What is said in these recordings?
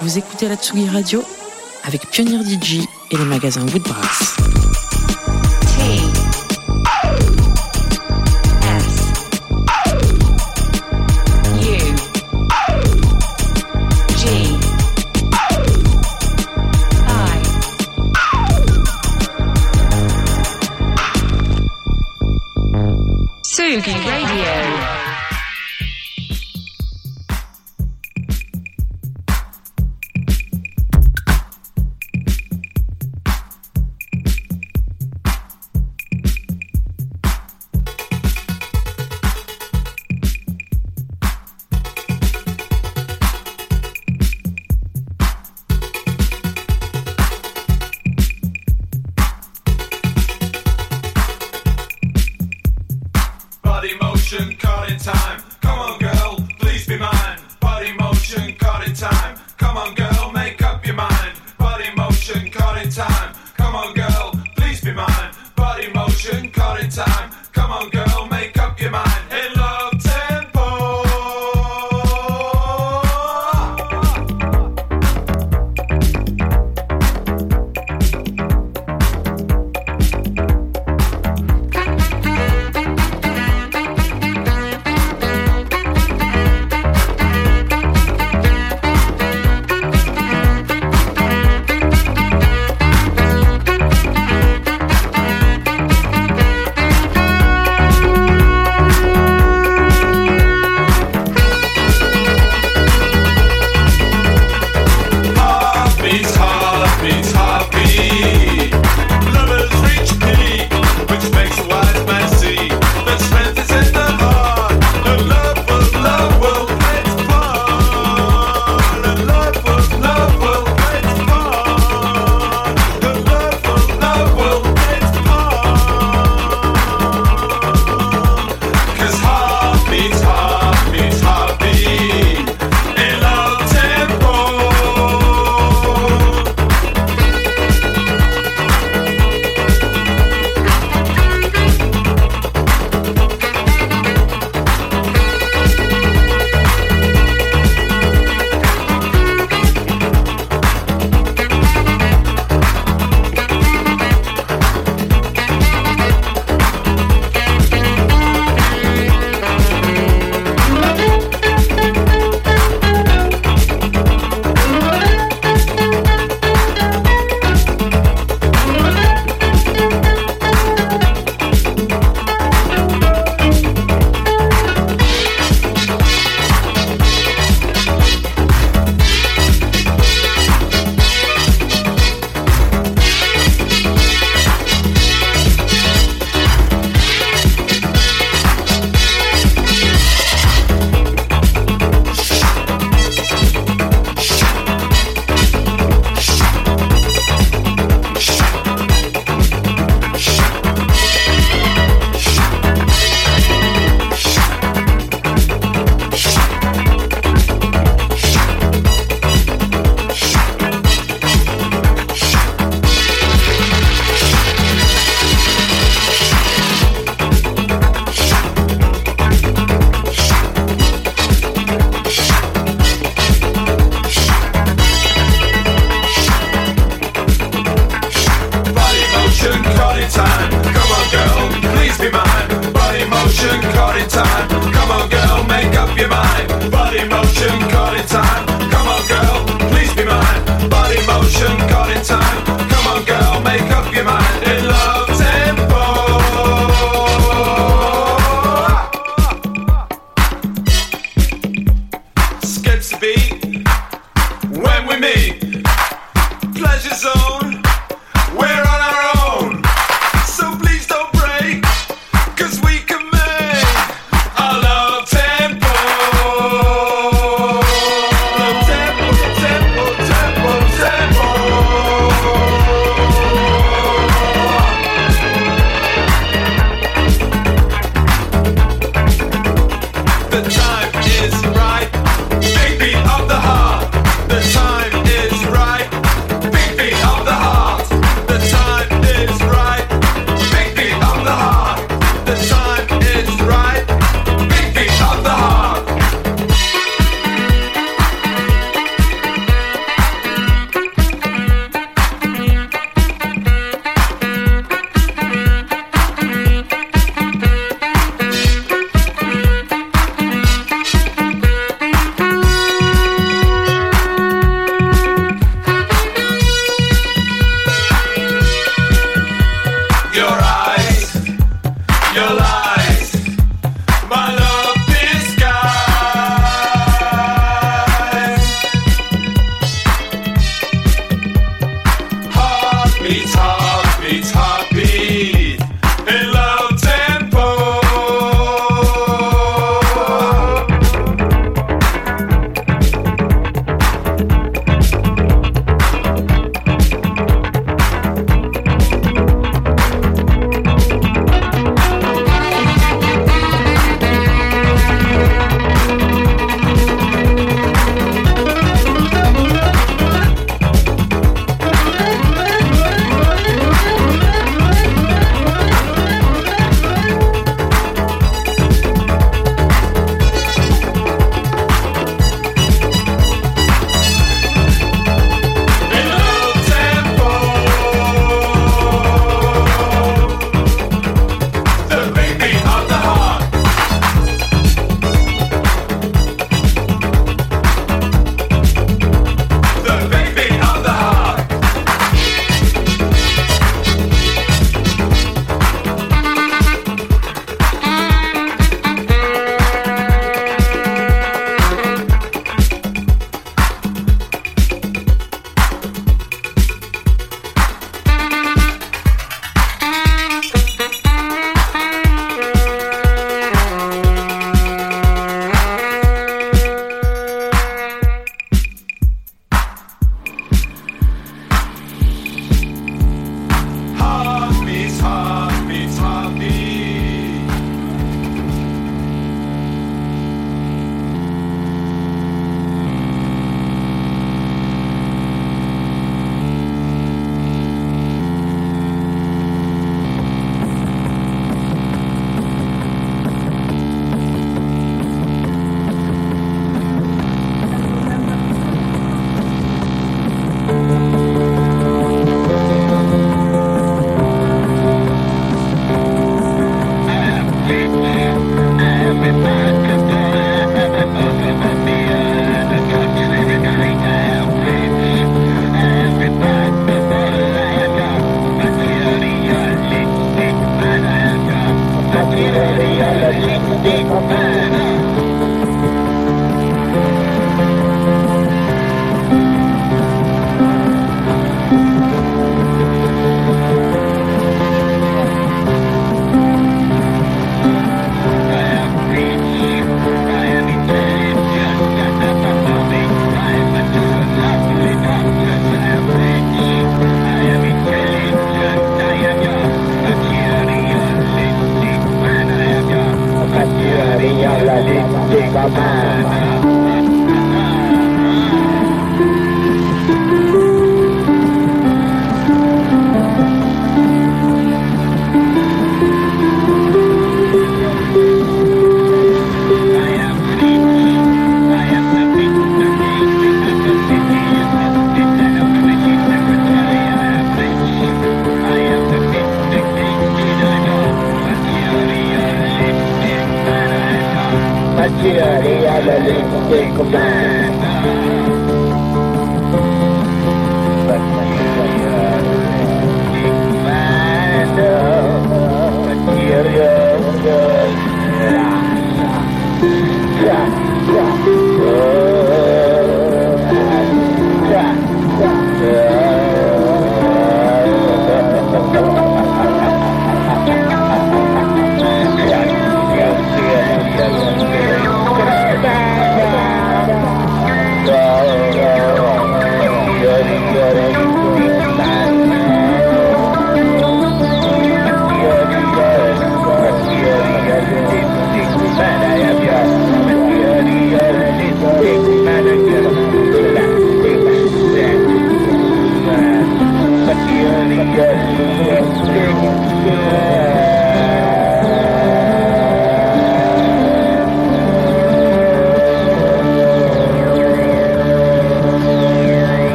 Vous écoutez la Tsugi Radio avec Pionnier DJ et le magasin Woodbrass. Tsugi Radio.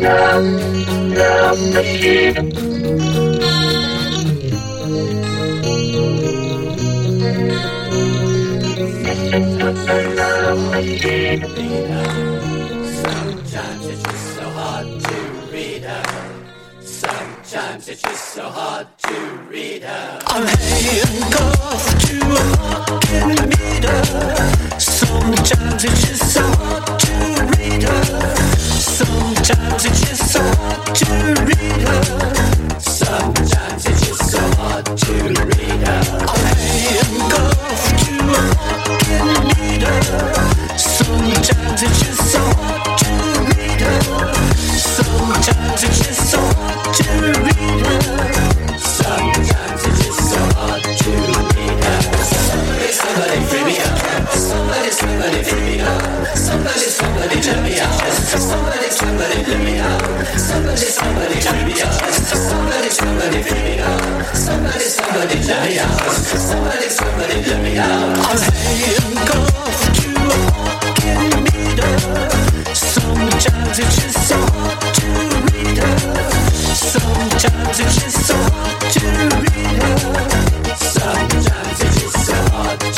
Sometimes it's just so hard to read her. Sometimes it's just so hard to read her. Sometimes it's just so hard to read her. Sometimes it's just so hard to read her. Sometimes it's just so hard to read her. I am going to a fucking her. Sometimes it's just so hard to read her. Sometimes it's just so hard to read her. Sometimes it's just so hard to read her. Somebody, somebody free me up. Somebody, somebody free me up. Somebody, somebody let me out. Somebody, somebody let me out. Somebody, somebody free me up. Somebody, somebody free me up. Somebody, somebody let me out. Somebody, somebody let me out. I'm handcuffed to a walking meter. Sometimes it's just so hard to read her. Sometimes it's just so hard to read her. Sometimes it's just so hard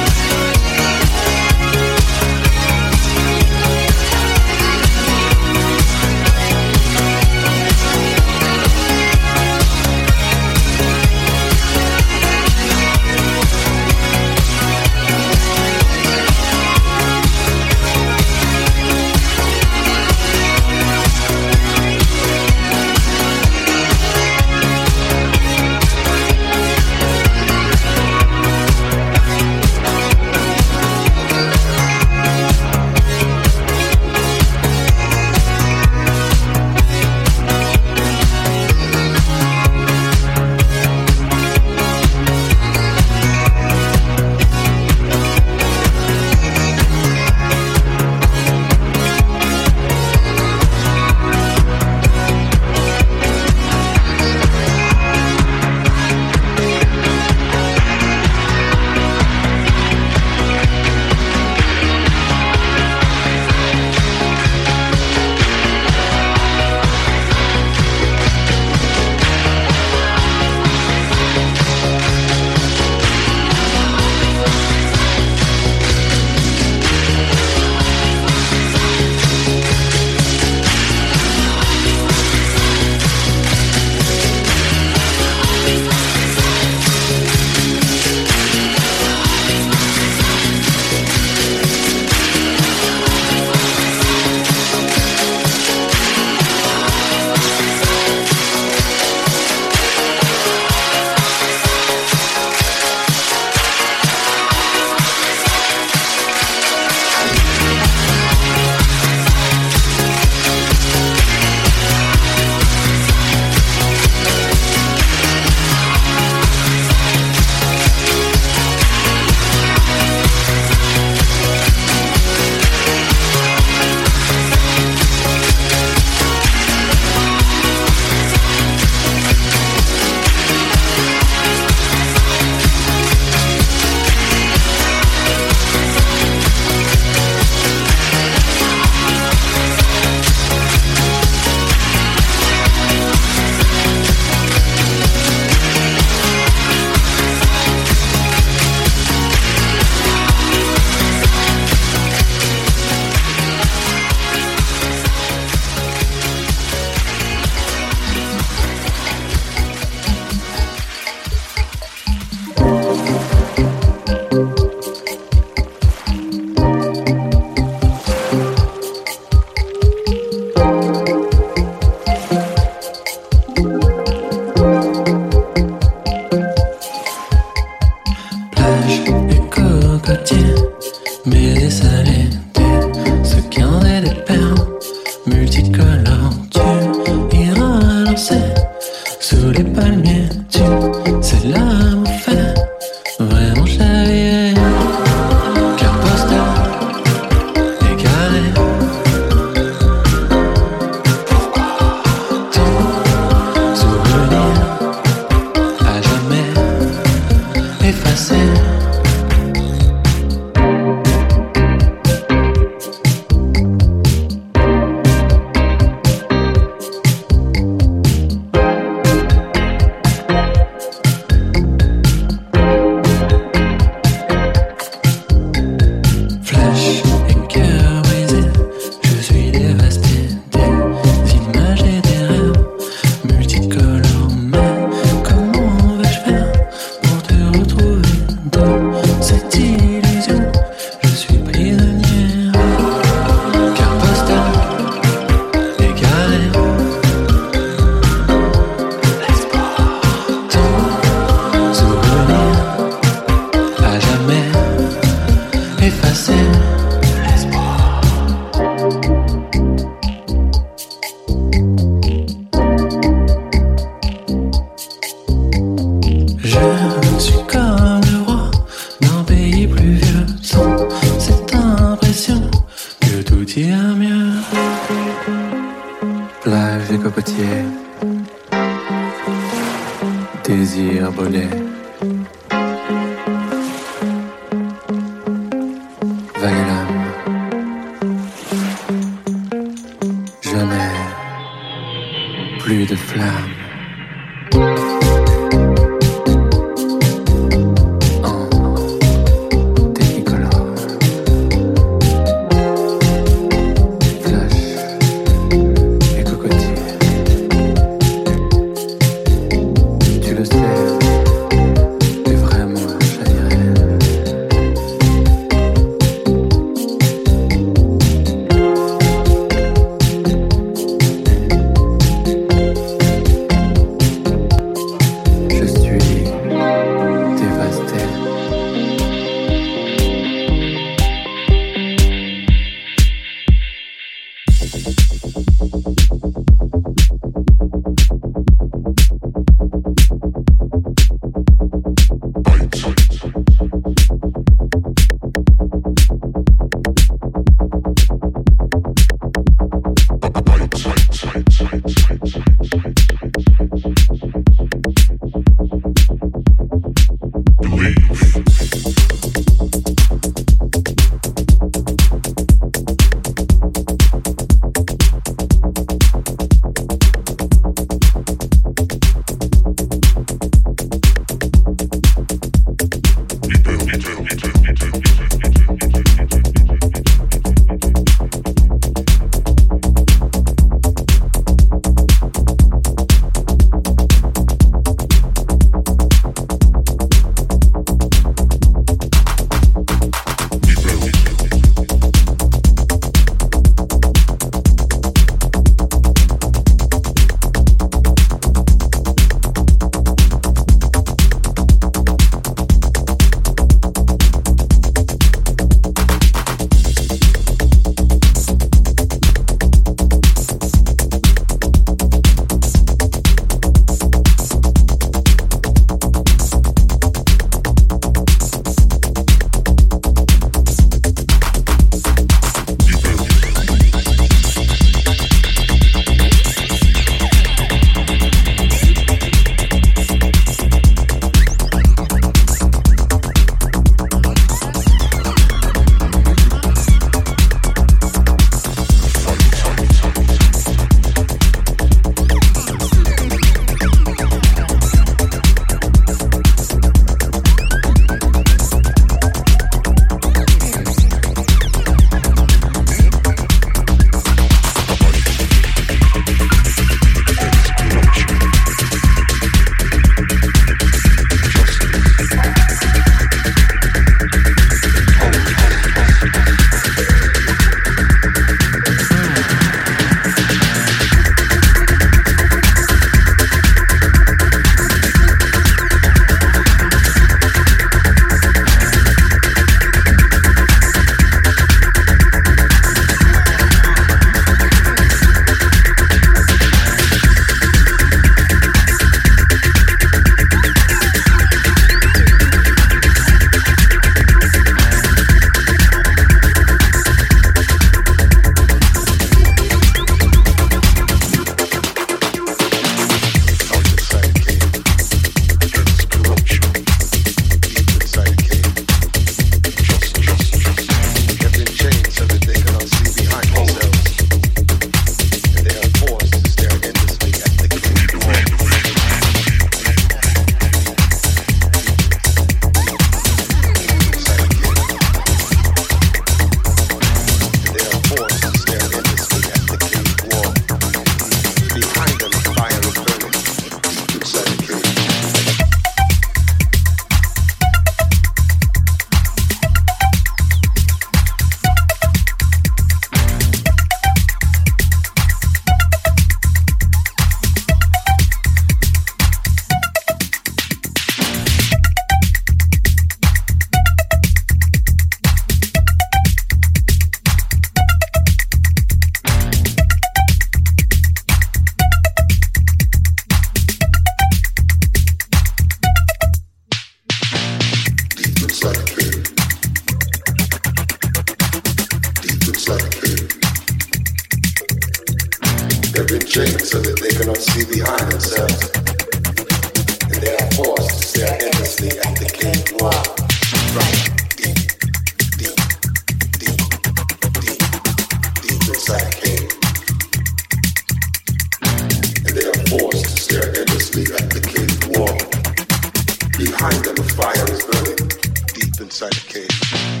inside the cave.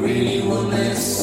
Tsugi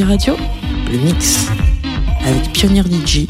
Radio, le mix, avec Pionnier DJ